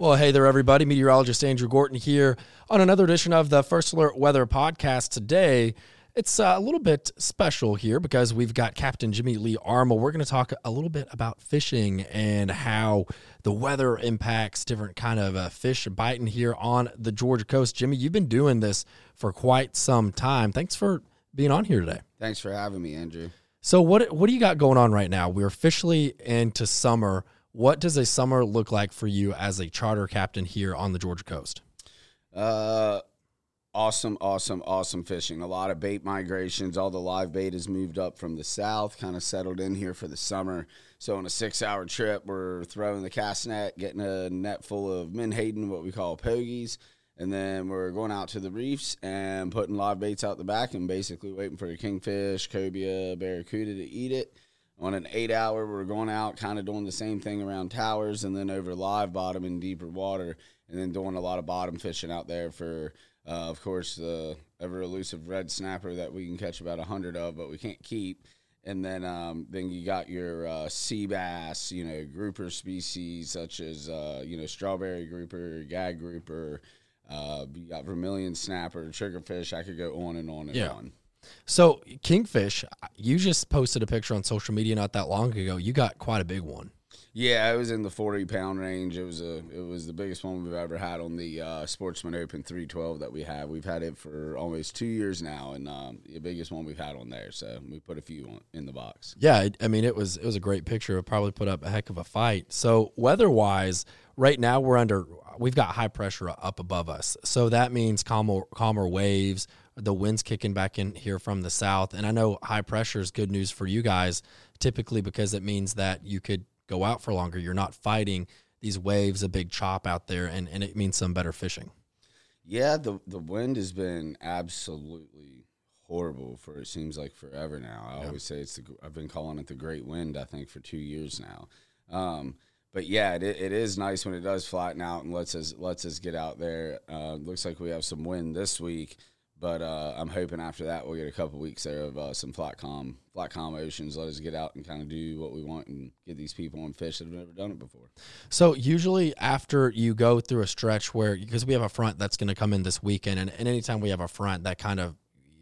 Well, hey there, everybody. Meteorologist Andrew Gorton here on another edition of the First Alert Weather Podcast. Today, it's uh, a little bit special here because we've got Captain Jimmy Lee Armel. We're going to talk a little bit about fishing and how the weather impacts different kind of uh, fish biting here on the Georgia coast. Jimmy, you've been doing this for quite some time. Thanks for being on here today. Thanks for having me, Andrew. So, what what do you got going on right now? We're officially into summer. What does a summer look like for you as a charter captain here on the Georgia coast? Uh, awesome, awesome, awesome fishing. A lot of bait migrations. All the live bait has moved up from the south, kind of settled in here for the summer. So on a six-hour trip, we're throwing the cast net, getting a net full of menhaden, what we call pogies, and then we're going out to the reefs and putting live baits out the back and basically waiting for your kingfish, cobia, barracuda to eat it on an eight hour we're going out kind of doing the same thing around towers and then over live bottom in deeper water and then doing a lot of bottom fishing out there for uh, of course the ever elusive red snapper that we can catch about a hundred of but we can't keep and then um, then you got your uh, sea bass you know grouper species such as uh, you know strawberry grouper gag grouper uh, you got vermilion snapper triggerfish i could go on and on and Yeah. on So, kingfish, you just posted a picture on social media not that long ago. You got quite a big one. Yeah, it was in the forty pound range. It was a it was the biggest one we've ever had on the uh, Sportsman Open three twelve that we have. We've had it for almost two years now, and um, the biggest one we've had on there. So we put a few on, in the box. Yeah, I mean it was it was a great picture. It probably put up a heck of a fight. So weather wise, right now we're under we've got high pressure up above us. So that means calmer calmer waves. The wind's kicking back in here from the south, and I know high pressure is good news for you guys, typically because it means that you could go out for longer. You're not fighting these waves, a big chop out there, and, and it means some better fishing. Yeah, the the wind has been absolutely horrible for it seems like forever now. I always say it's the I've been calling it the great wind. I think for two years now. Um, but yeah, it, it is nice when it does flatten out and lets us lets us get out there. Uh, looks like we have some wind this week, but uh, I'm hoping after that we'll get a couple weeks there of uh, some flat calm flat calm oceans. Let us get out and kind of do what we want and get these people on fish that have never done it before. So usually after you go through a stretch where because we have a front that's going to come in this weekend, and, and anytime we have a front that kind of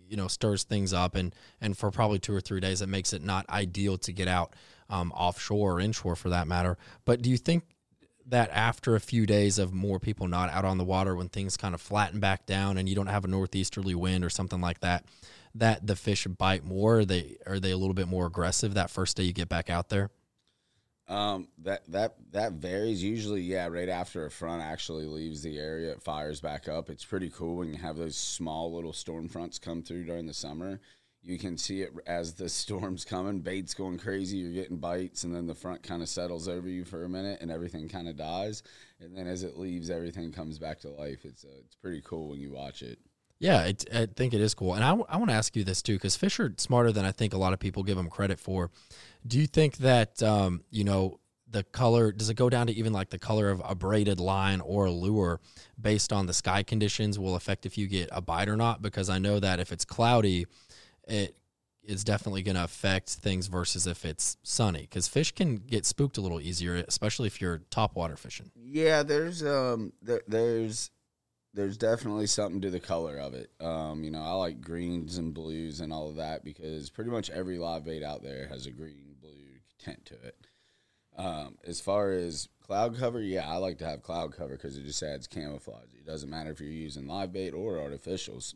you know stirs things up, and and for probably two or three days, it makes it not ideal to get out um, offshore or inshore for that matter. But do you think that after a few days of more people not out on the water, when things kind of flatten back down, and you don't have a northeasterly wind or something like that, that the fish bite more? Are they are they a little bit more aggressive that first day you get back out there? Um, that that that varies. Usually, yeah, right after a front actually leaves the area, it fires back up. It's pretty cool when you have those small little storm fronts come through during the summer. You can see it as the storm's coming, bait's going crazy, you're getting bites, and then the front kind of settles over you for a minute, and everything kind of dies. And then as it leaves, everything comes back to life. It's uh, it's pretty cool when you watch it. Yeah, it, I think it is cool. And I, I want to ask you this too, because fish are smarter than I think a lot of people give them credit for. Do you think that, um, you know, the color, does it go down to even like the color of a braided line or a lure based on the sky conditions will affect if you get a bite or not? Because I know that if it's cloudy, it is definitely going to affect things versus if it's sunny. Because fish can get spooked a little easier, especially if you're topwater fishing. Yeah, there's um there, there's there's definitely something to the color of it. Um, you know, I like greens and blues and all of that because pretty much every live bait out there has a green blue tint to it. Um, as far as cloud cover, yeah, I like to have cloud cover because it just adds camouflage. It doesn't matter if you're using live bait or artificials,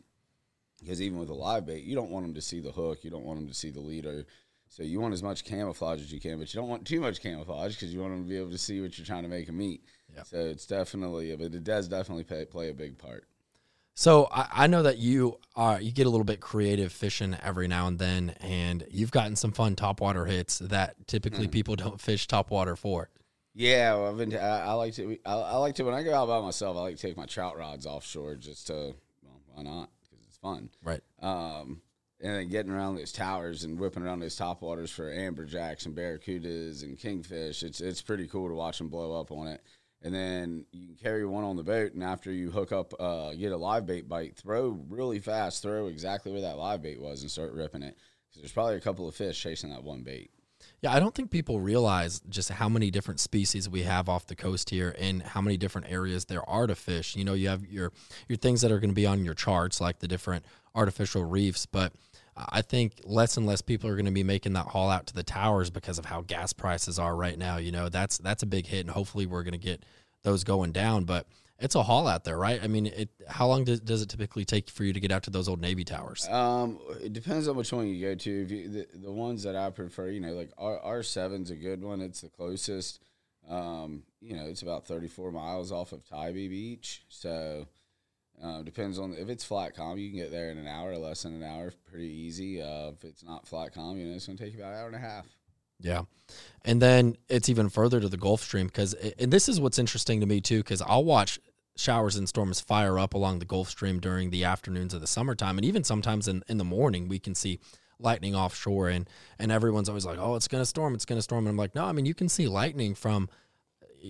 because even with a live bait, you don't want them to see the hook, you don't want them to see the leader. So you want as much camouflage as you can, but you don't want too much camouflage because you want them to be able to see what you're trying to make them eat. Yeah. So it's definitely, but it does definitely play, play a big part. So I, I know that you are you get a little bit creative fishing every now and then, and you've gotten some fun topwater hits that typically mm-hmm. people don't fish topwater for. Yeah, well, I've been. I, I like to. I, I like to when I go out by myself. I like to take my trout rods offshore just to. Well, why not? Because fun. Right. Um, and then getting around those towers and whipping around those top waters for amberjacks and barracudas and kingfish. It's it's pretty cool to watch them blow up on it. And then you can carry one on the boat, and after you hook up, uh, get a live bait bite, throw really fast, throw exactly where that live bait was, and start ripping it. 'Cause there's probably a couple of fish chasing that one bait. Yeah, I don't think people realize just how many different species we have off the coast here and how many different areas there are to fish. You know, you have your your things that are going to be on your charts like the different artificial reefs, but I think less and less people are going to be making that haul out to the towers because of how gas prices are right now. You know, that's that's a big hit and hopefully we're going to get those going down, but it's a haul out there, right? I mean, it. How long does, does it typically take for you to get out to those old Navy towers? Um, it depends on which one you go to. If you, the, the ones that I prefer, you know, like R R seven's a good one. It's the closest. Um, you know, it's about thirty four miles off of Tybee Beach. So uh, depends on if it's flat calm, you can get there in an hour, or less than an hour, pretty easy. Uh, if it's not flat calm, you know, it's gonna take you about an hour and a half. Yeah. And then it's even further to the Gulf Stream because, and this is what's interesting to me too, because I'll watch showers and storms fire up along the Gulf Stream during the afternoons of the summertime. And even sometimes in, in the morning, we can see lightning offshore and, and everyone's always like, oh, it's going to storm. It's going to storm. And I'm like, no, I mean, you can see lightning from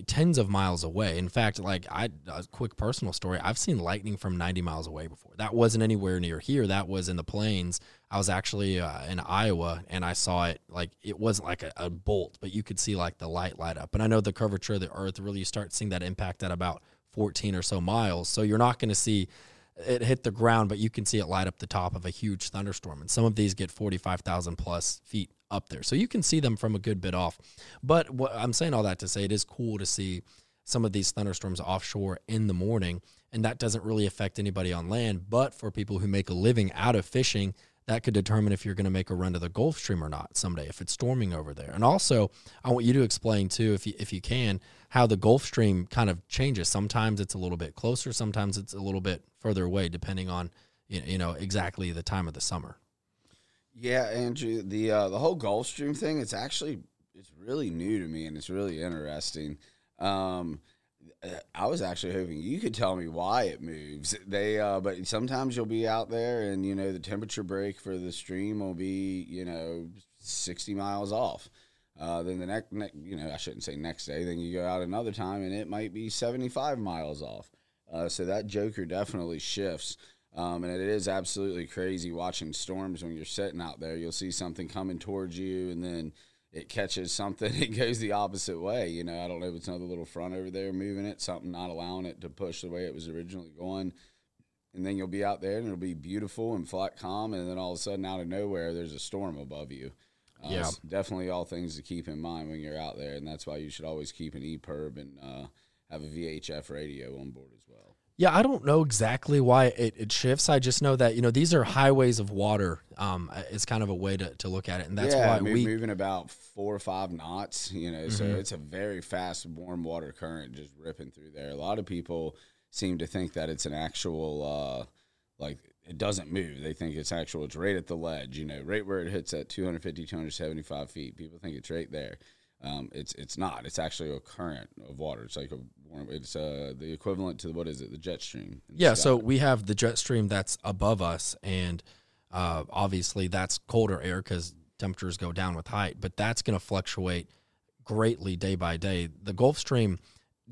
tens of miles away. In fact, like I, a quick personal story, I've seen lightning from 90 miles away before. That wasn't anywhere near here. That was in the plains. I was actually uh, in Iowa and I saw it like it wasn't like a, a, bolt, but you could see like the light light up. And I know the curvature of the earth really you start seeing that impact at about 14 or so miles. So you're not going to see it hit the ground, but you can see it light up the top of a huge thunderstorm. And some of these get 45,000 plus feet up there. So you can see them from a good bit off. But what I'm saying all that to say it is cool to see some of these thunderstorms offshore in the morning. And that doesn't really affect anybody on land. But for people who make a living out of fishing, that could determine if you're going to make a run to the Gulf Stream or not someday if it's storming over there. And also, I want you to explain too, if you, if you can, how the Gulf Stream kind of changes. Sometimes it's a little bit closer, sometimes it's a little bit further away, depending on you know exactly the time of the summer. Yeah, Andrew, the uh, the whole Gulf Stream thing, it's actually it's really new to me and it's really interesting. Um, I was actually hoping you could tell me why it moves. They, uh, but sometimes you'll be out there and you know the temperature break for the stream will be you know sixty miles off. Uh, then the next, ne- you know, I shouldn't say next day. Then you go out another time and it might be seventy five miles off. Uh, so that joker definitely shifts. Um, and it is absolutely crazy watching storms when you're sitting out there. You'll see something coming towards you, and then it catches something, it goes the opposite way. You know, I don't know if it's another little front over there moving it, something not allowing it to push the way it was originally going. And then you'll be out there and it'll be beautiful and flat calm. And then all of a sudden, out of nowhere, there's a storm above you. Uh, yeah. Definitely all things to keep in mind when you're out there. And that's why you should always keep an EPIRB and uh, have a VHF radio on board as well. Yeah, I don't know exactly why it, it shifts. I just know that you know these are highways of water. Um, it's kind of a way to, to look at it, and that's yeah, why we moving about four or five knots. You know, mm-hmm. so it's a very fast warm water current just ripping through there. A lot of people seem to think that it's an actual uh, like it doesn't move. They think it's actual. It's right at the ledge. You know, right where it hits at 250, 275 feet. People think it's right there. Um, it's it's not. It's actually a current of water. It's like a it's uh, the equivalent to what is it? The jet stream. Yeah. So we have the jet stream that's above us, and uh, obviously that's colder air because temperatures go down with height. But that's going to fluctuate greatly day by day. The Gulf Stream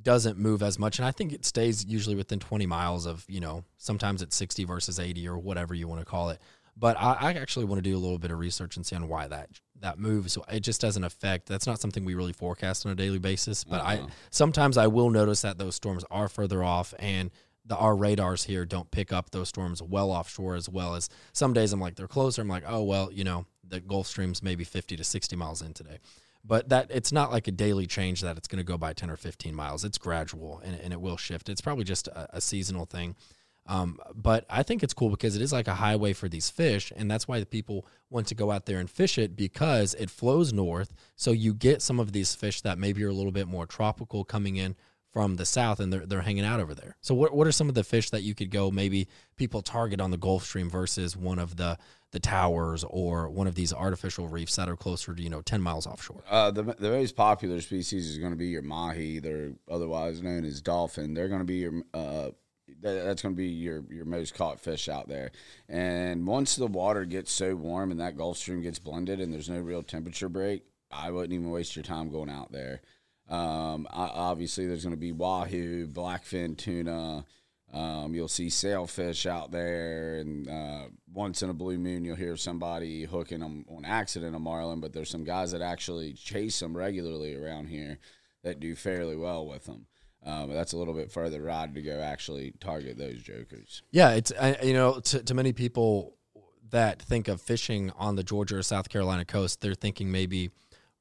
doesn't move as much, and I think it stays usually within 20 miles of you know sometimes it's 60 versus 80 or whatever you want to call it. But I, I actually want to do a little bit of research and see on why that that move. So it just doesn't affect. That's not something we really forecast on a daily basis. But uh-huh. I sometimes I will notice that those storms are further off, and the our radars here don't pick up those storms well offshore as well as some days. I'm like they're closer. I'm like oh well, you know the Gulf Stream's maybe 50 to 60 miles in today. But that it's not like a daily change that it's going to go by 10 or 15 miles. It's gradual and, and it will shift. It's probably just a, a seasonal thing. Um, but I think it's cool because it is like a highway for these fish, and that's why the people want to go out there and fish it because it flows north. So you get some of these fish that maybe are a little bit more tropical coming in from the south, and they're they're hanging out over there. So what what are some of the fish that you could go maybe people target on the Gulf Stream versus one of the the towers or one of these artificial reefs that are closer to you know 10 miles offshore uh, the, the most popular species is going to be your mahi they're otherwise known as dolphin they're going to be your uh, that's going to be your your most caught fish out there. And once the water gets so warm and that Gulf Stream gets blended and there's no real temperature break, I wouldn't even waste your time going out there. Um, I, obviously, there's going to be wahoo, blackfin tuna, Um, you'll see sailfish out there, and uh, once in a blue moon, you'll hear somebody hooking them on accident a marlin. But there's some guys that actually chase them regularly around here that do fairly well with them. Um, that's a little bit further ride to go actually target those jokers. Yeah, it's I, you know to, to many people that think of fishing on the Georgia or South Carolina coast, they're thinking maybe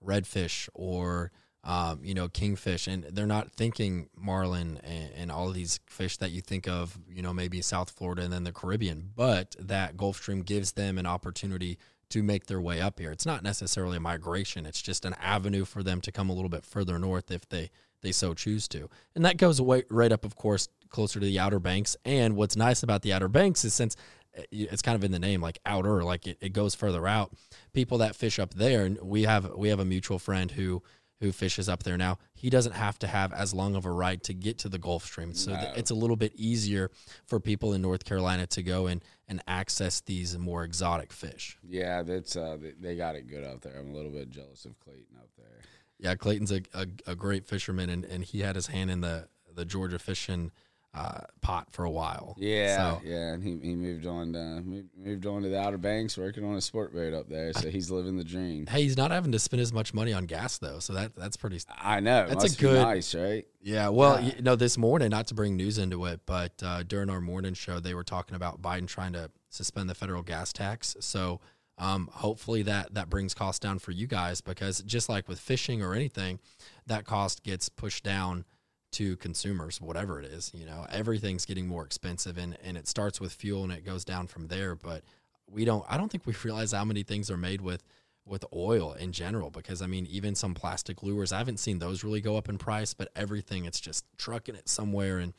redfish or um, you know kingfish, and they're not thinking marlin and, and all these fish that you think of, you know maybe South Florida and then the Caribbean. But that Gulf Stream gives them an opportunity to make their way up here. It's not necessarily a migration; it's just an avenue for them to come a little bit further north if they they so choose to. And that goes away right up, of course, closer to the Outer Banks. And what's nice about the Outer Banks is since eh, it's kind of in the name, like outer, like it, it goes further out. People that fish up there, and we have we have a mutual friend who who fishes up there now. He doesn't have to have as long of a ride to get to the Gulf Stream, so no. it's a little bit easier for people in North Carolina to go and and access these more exotic fish. Yeah, that's uh, they got it good up there. I'm a little bit jealous of Clayton up there. Yeah, Clayton's a, a, a, great fisherman, and, and he had his hand in the the Georgia fishing uh, pot for a while. Yeah, so. yeah, and he, he moved on to moved on to the Outer Banks, working on a sport boat up there. So he's living the dream. Hey, he's not having to spend as much money on gas though, so that that's pretty. I know that's a good nice, right? Yeah. Well, yeah. you know, this morning, not to bring news into it, but uh, during our morning show, they were talking about Biden trying to suspend the federal gas tax. So um, hopefully that that brings costs down for you guys because just like with fishing or anything, that cost gets pushed down to consumers, whatever it is. You know, everything's getting more expensive, and and it starts with fuel and it goes down from there. But we don't. I don't think we realize how many things are made with with oil in general because I mean even some plastic lures I haven't seen those really go up in price but everything it's just trucking it somewhere and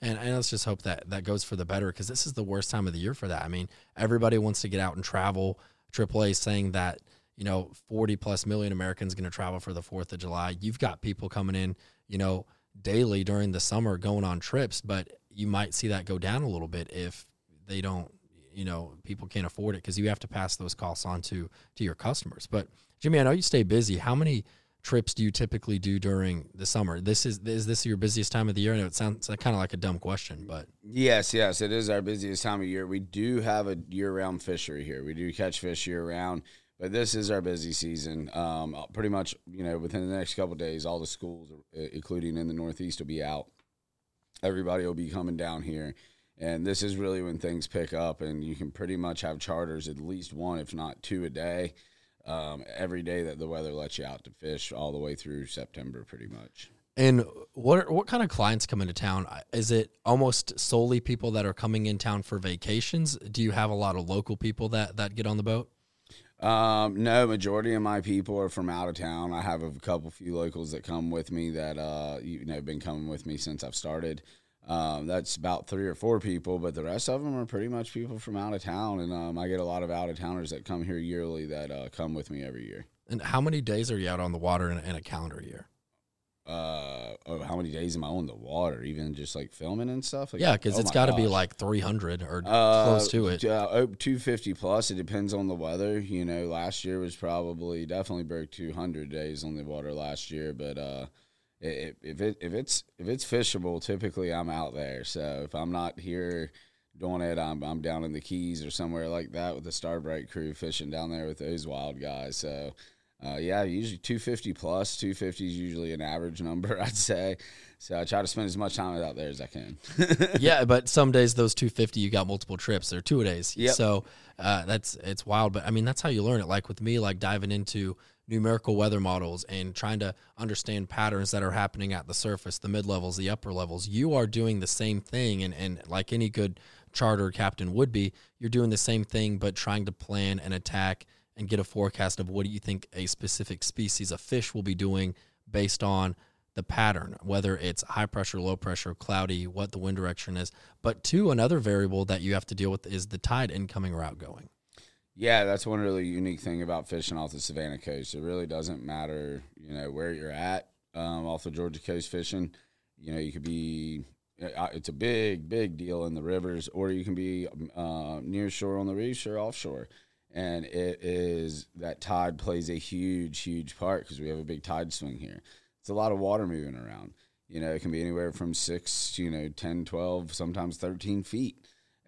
and, and let's just hope that that goes for the better because this is the worst time of the year for that I mean everybody wants to get out and travel AAA saying that you know 40 plus million Americans going to travel for the 4th of July. You've got people coming in, you know, daily during the summer going on trips, but you might see that go down a little bit if they don't, you know, people can't afford it because you have to pass those costs on to to your customers. But Jimmy, I know you stay busy. How many trips do you typically do during the summer? This is is this your busiest time of the year? I know it sounds kind of like a dumb question, but yes, yes, it is our busiest time of year. We do have a year round fishery here. We do catch fish year round, but this is our busy season. Um, pretty much, you know, within the next couple days, all the schools, including in the Northeast, will be out. Everybody will be coming down here. And this is really when things pick up, and you can pretty much have charters at least one, if not two, a day um, every day that the weather lets you out to fish all the way through September, pretty much. And what what kind of clients come into town? Is it almost solely people that are coming in town for vacations? Do you have a lot of local people that that get on the boat? Um, no, majority of my people are from out of town. I have a couple few locals that come with me that uh, you know been coming with me since I've started. Um, that's about three or four people, but the rest of them are pretty much people from out of town. And um, I get a lot of out of towners that come here yearly that uh, come with me every year. And how many days are you out on the water in, in a calendar year? Uh, oh, how many days am I on the water? Even just like filming and stuff. Like, yeah, because oh it's got to be like three hundred or uh, close to it. Uh, oh, two fifty plus. It depends on the weather. You know, last year was probably definitely broke two hundred days on the water last year, but uh, if it if it's if it's fishable, typically I'm out there. So if I'm not here doing it, I'm I'm down in the Keys or somewhere like that with the Starbright crew fishing down there with those wild guys. So. Uh, yeah, usually 250 plus. 250 is usually an average number, I'd say. So I try to spend as much time out there as I can. yeah, but some days those 250 you got multiple trips. They're two a days. Yep. So uh, that's it's wild. But I mean that's how you learn it. Like with me, like diving into numerical weather models and trying to understand patterns that are happening at the surface, the mid levels, the upper levels. You are doing the same thing, and, and like any good charter captain would be, you're doing the same thing, but trying to plan and attack and get a forecast of what do you think a specific species of fish will be doing based on the pattern, whether it's high pressure, low pressure, cloudy, what the wind direction is. But two, another variable that you have to deal with is the tide incoming or outgoing. Yeah, that's one really unique thing about fishing off the Savannah coast. It really doesn't matter, you know, where you're at um, off the Georgia coast fishing. You know, you could be. Uh, it's a big, big deal in the rivers, or you can be uh, near shore on the reefs or offshore. And it is that tide plays a huge, huge part because we have a big tide swing here. It's a lot of water moving around. you know, it can be anywhere from six, you know, 10, 12, sometimes 13 feet.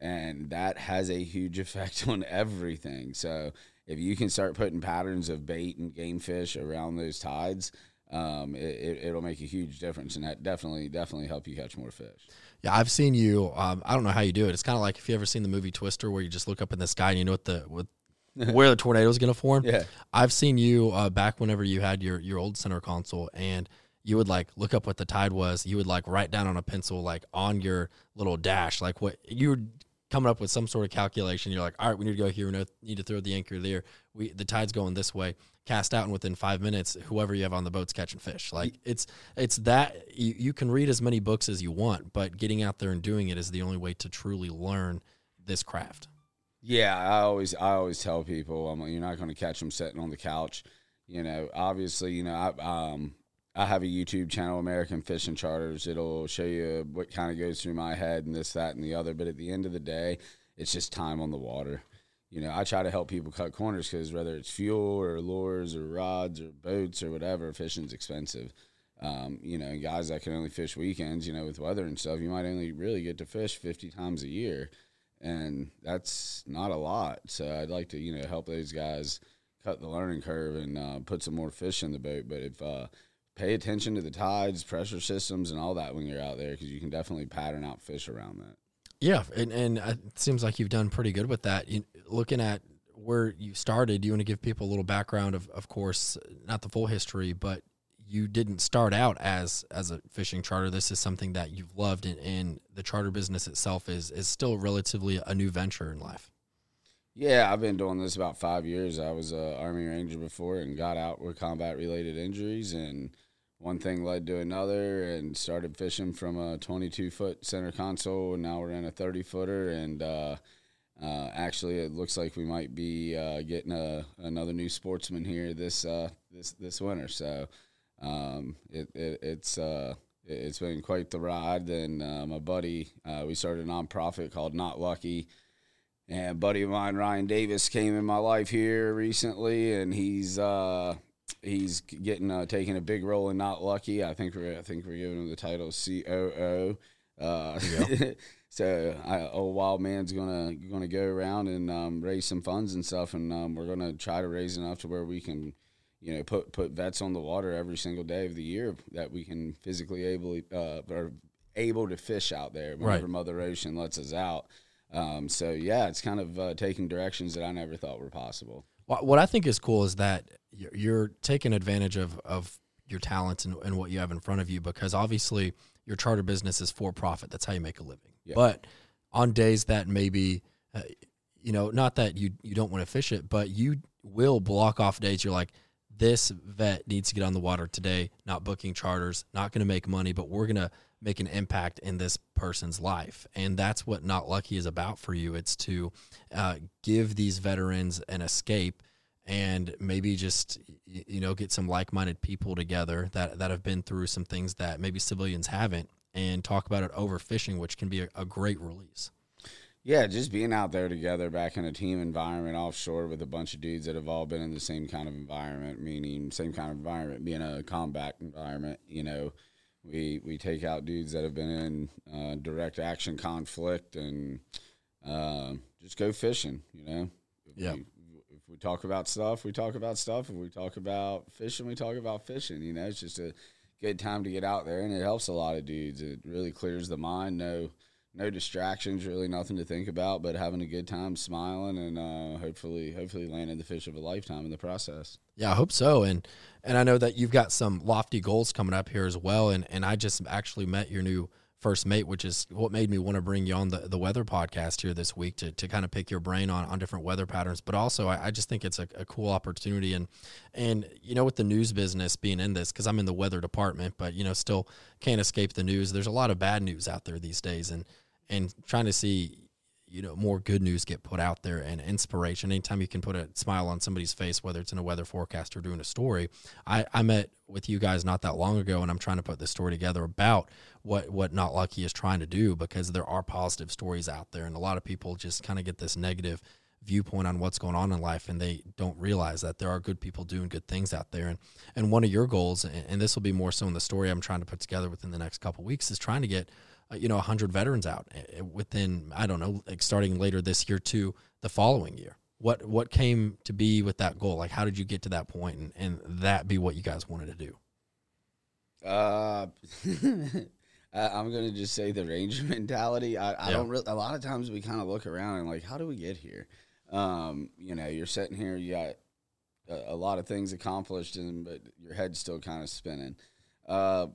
And that has a huge effect on everything. So if you can start putting patterns of bait and game fish around those tides, um, it, it, will make a huge difference. And that definitely, definitely help you catch more fish. Yeah, I've seen you. Um, I don't know how you do it. It's kind of like if you ever seen the movie Twister, where you just look up in the sky and you know what the what where the tornado is going to form. Yeah, I've seen you uh, back whenever you had your your old center console, and you would like look up what the tide was. You would like write down on a pencil, like on your little dash, like what you were coming up with some sort of calculation. You're like, all right, we need to go here. We need to throw the anchor there. We the tide's going this way. Cast out, and within five minutes, whoever you have on the boat's catching fish. Like it's it's that you, you can read as many books as you want, but getting out there and doing it is the only way to truly learn this craft. Yeah, I always I always tell people, I'm like, you're not going to catch them sitting on the couch. You know, obviously, you know, I um I have a YouTube channel, American Fishing Charters. It'll show you what kind of goes through my head and this, that, and the other. But at the end of the day, it's just time on the water. You know, I try to help people cut corners because whether it's fuel or lures or rods or boats or whatever, fishing's expensive. Um, you know, guys that can only fish weekends, you know, with weather and stuff, you might only really get to fish 50 times a year. And that's not a lot. So I'd like to, you know, help those guys cut the learning curve and uh, put some more fish in the boat. But if, uh, pay attention to the tides, pressure systems, and all that when you're out there because you can definitely pattern out fish around that. Yeah, and and uh, it seems like you've done pretty good with that. You, looking at where you started, you want to give people a little background of, of course, not the full history, but you didn't start out as as a fishing charter. This is something that you've loved, and, and the charter business itself is is still relatively a new venture in life. Yeah, I've been doing this about five years. I was a Army Ranger before and got out with combat related injuries and one thing led to another and started fishing from a 22 foot center console. And now we're in a 30 footer and uh, uh, actually it looks like we might be uh, getting a, another new sportsman here this uh, this this winter. So um, it, it, it's uh, it's been quite the ride and uh, my buddy we started a nonprofit called not lucky. And buddy of mine Ryan Davis came in my life here recently and he's he's getting uh, taking a big role in Not Lucky. I think we're I think we're giving him the title COO. Uh, so I, old wild man's gonna gonna go around and um, raise some funds and stuff, and um, we're gonna try to raise enough to where we can, you know, put put vets on the water every single day of the year that we can physically able uh, or able to fish out there whenever right. Mother Ocean lets us out. Um, so yeah, it's kind of uh, taking directions that I never thought were possible. What I think is cool is that you're taking advantage of of your talents and, and what you have in front of you because obviously your charter business is for profit. That's how you make a living. Yeah. But on days that maybe, uh, you know, not that you you don't want to fish it, but you will block off days. You're like, this vet needs to get on the water today. Not booking charters, not going to make money, but we're going to make an impact in this person's life. And that's what Not Lucky is about for you. It's to uh, give these veterans an escape and maybe just you know get some like-minded people together that that have been through some things that maybe civilians haven't and talk about it over fishing which can be a, a great release yeah just being out there together back in a team environment offshore with a bunch of dudes that have all been in the same kind of environment meaning same kind of environment being a combat environment you know we we take out dudes that have been in uh, direct action conflict and uh, just go fishing. You know, yeah. We, if we talk about stuff, we talk about stuff. If we talk about fishing, we talk about fishing. You know, it's just a good time to get out there, and it helps a lot of dudes. It really clears the mind. No no distractions, really nothing to think about, but having a good time, smiling, and uh, hopefully, hopefully landing the fish of a lifetime in the process. Yeah, I hope so. And and I know that you've got some lofty goals coming up here as well. And and I just actually met your new first mate, which is what made me want to bring you on the, the weather podcast here this week to, to kind of pick your brain on, on different weather patterns. But also, I, I just think it's a, a, cool opportunity. And, and, you know, with the news business being in this, because I'm in the weather department, but, you know, still can't escape the news. There's a lot of bad news out there these days. And, and trying to see, you know, more good news get put out there and inspiration. Anytime you can put a smile on somebody's face, whether it's in a weather forecast or doing a story. I, I met with you guys not that long ago, and I'm trying to put this story together about what what Not Lucky is trying to do because there are positive stories out there, and a lot of people just kind of get this negative viewpoint on what's going on in life and they don't realize that there are good people doing good things out there and and one of your goals and, and this will be more so in the story i'm trying to put together within the next couple weeks is trying to get uh, you know 100 veterans out uh, within i don't know like starting later this year to the following year what what came to be with that goal like how did you get to that point and, and that be what you guys wanted to do uh I'm gonna just say the ranger mentality. I, I yeah. don't really. A lot of times we kind of look around and like, how do we get here? Um, you know, you're sitting here, you got a, a lot of things accomplished, and but your head's still kind of spinning. Uh,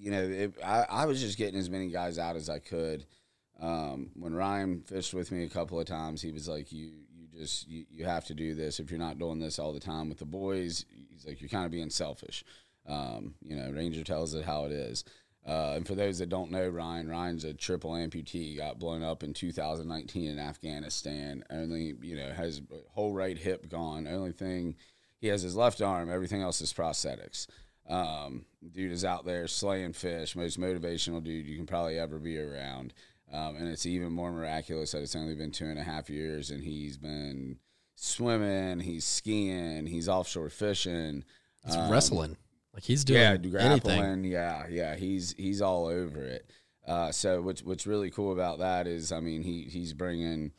you know, it, I, I was just getting as many guys out as I could. Um, when Ryan fished with me a couple of times, he was like, "You, you just, you, you have to do this. If you're not doing this all the time with the boys, he's like, you're kind of being selfish." Um, you know, Ranger tells it how it is. Uh, and for those that don't know Ryan, Ryan's a triple amputee. Got blown up in 2019 in Afghanistan. Only you know has whole right hip gone. Only thing he has his left arm. Everything else is prosthetics. Um, dude is out there slaying fish. Most motivational dude you can probably ever be around. Um, and it's even more miraculous that it's only been two and a half years and he's been swimming, he's skiing, he's offshore fishing, he's um, wrestling. Like he's doing yeah, grappling. Anything. Yeah, yeah, he's he's all over it. Uh, so what's what's really cool about that is, I mean, he he's bringing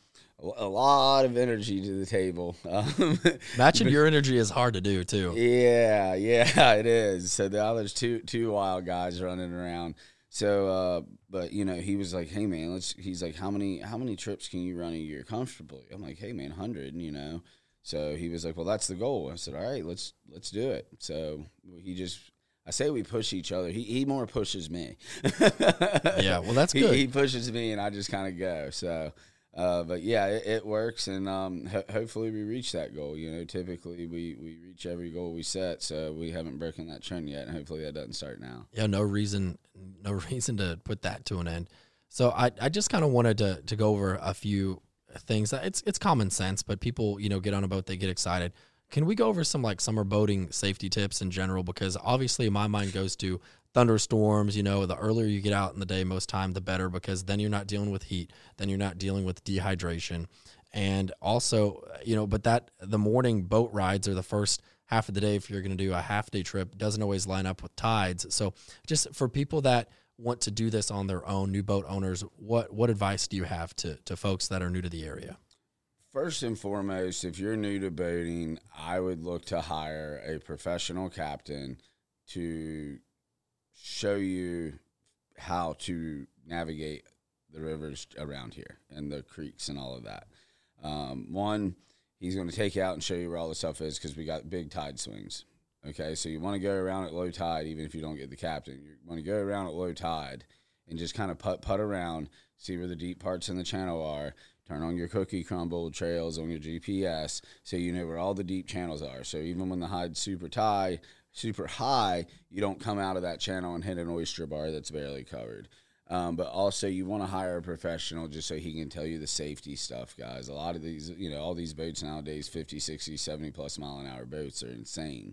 a lot of energy to the table. Um, Matching your energy is hard to do too. Yeah, yeah, it is. So now there's two two wild guys running around. So, uh, but you know, he was like, "Hey man, let's." He's like, "How many how many trips can you run a year comfortably?" I'm like, "Hey man, hundred, you know." So he was like, "Well, that's the goal." I said, "All right, let's let's do it." So he just I say we push each other. He he more pushes me. yeah, well, that's good. He, he, pushes me, and I just kind of go. So, uh, but yeah, it, it works, and um, ho- hopefully we reach that goal. You know, typically we we reach every goal we set, so we haven't broken that trend yet, and hopefully that doesn't start now. Yeah, no reason, no reason to put that to an end. So I I just kind of wanted to to go over a few things it's it's common sense, but people you know get on a boat, they get excited. Can we go over some like summer boating safety tips in general? Because obviously my mind goes to thunderstorms. You know, the earlier you get out in the day, most time the better, because then you're not dealing with heat, then you're not dealing with dehydration, and also you know, but that the morning boat rides are the first half of the day if you're going to do a half day trip doesn't always line up with tides. So just for people that want to do this on their own, new boat owners, what what advice do you have to to folks that are new to the area? First and foremost, if you're new to boating, I would look to hire a professional captain to show you how to navigate the rivers around here and the creeks and all of that. Um, one, he's going to take you out and show you where all the stuff is because we got big tide swings. Okay, so you want to go around at low tide, even if you don't get the captain. You want to go around at low tide and just kind of put put around, see where the deep parts in the channel are. Turn on your cookie crumble trails on your GPS, so you know where all the deep channels are. So even when the tide's super high, super high, you don't come out of that channel and hit an oyster bar that's barely covered. Um, but also, you want to hire a professional just so he can tell you the safety stuff, guys. A lot of these, you know, all these boats nowadays, 50, 60, 70 plus mile an hour boats are insane.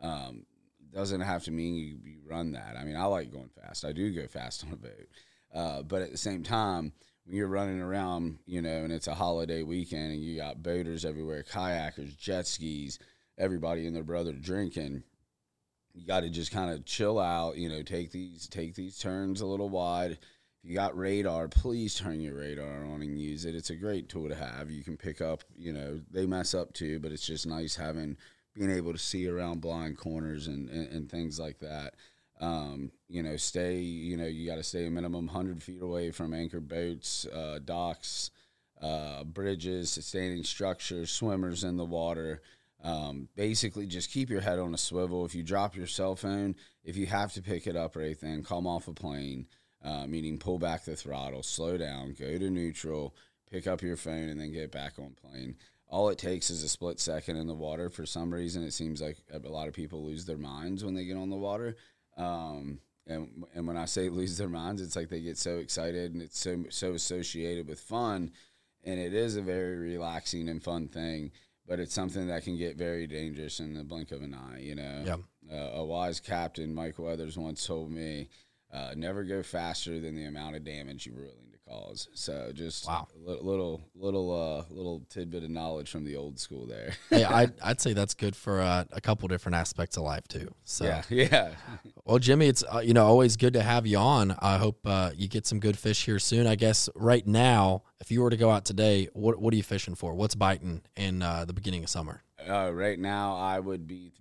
Um, doesn't have to mean you, you, run that. I mean, I like going fast. I do go fast on a boat. Uh, but at the same time, when you're running around, you know, and it's a holiday weekend and you got boaters everywhere, kayakers, jet skis, everybody and their brother drinking, you got to just kind of chill out, you know, take these take these turns a little wide. If you got radar, please turn your radar on and use it. It's a great tool to have. You can pick up, you know, they mess up too, but it's just nice having – being able to see around blind corners and, and, and things like that. Um, you know, stay, you know, you got to stay a minimum 100 feet away from anchored boats, uh, docks, uh, bridges, sustaining structures, swimmers in the water. Um, basically, just keep your head on a swivel. If you drop your cell phone, if you have to pick it up right then, come off a plane, uh, meaning pull back the throttle, slow down, go to neutral, pick up your phone, and then get back on plane all it takes is a split second in the water. For some reason, it seems like a lot of people lose their minds when they get on the water. Um, and and when I say lose their minds, it's like they get so excited and it's so so associated with fun, and it is a very relaxing and fun thing. But it's something that can get very dangerous in the blink of an eye. You know, yeah. Uh, a wise captain, Mike Weathers, once told me, uh, "Never go faster than the amount of damage you really cause. So just Wow. a li- little little uh little tidbit of knowledge from the old school there. hey, I, I'd say that's good for uh, a couple different aspects of life too. So, yeah, yeah. well, Jimmy, it's uh, you know always good to have you on. I hope uh, you get some good fish here soon. I guess right now, if you were to go out today, what what are you fishing for? What's biting in uh, the beginning of summer? Uh, right now, I would be,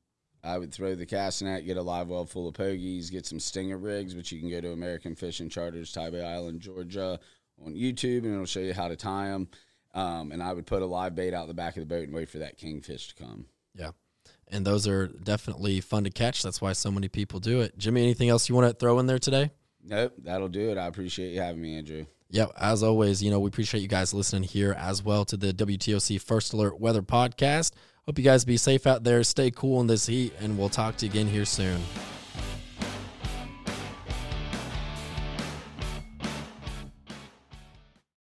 I would throw the cast net, get a live well full of pogies, get some stinger rigs, which you can go to American Fishing Charters, Tybee Island, Georgia, on YouTube, and it'll show you how to tie them. Um, and I would put a live bait out the back of the boat and wait for that kingfish to come. Yeah. And those are definitely fun to catch. That's why so many people do it. Jimmy, anything else you want to throw in there today? Nope, that'll do it. I appreciate you having me, Andrew. Yep. As always, you know, we appreciate you guys listening here as well to the WTOC First Alert Weather Podcast. Hope you guys be safe out there, stay cool in this heat, and we'll talk to you again here soon.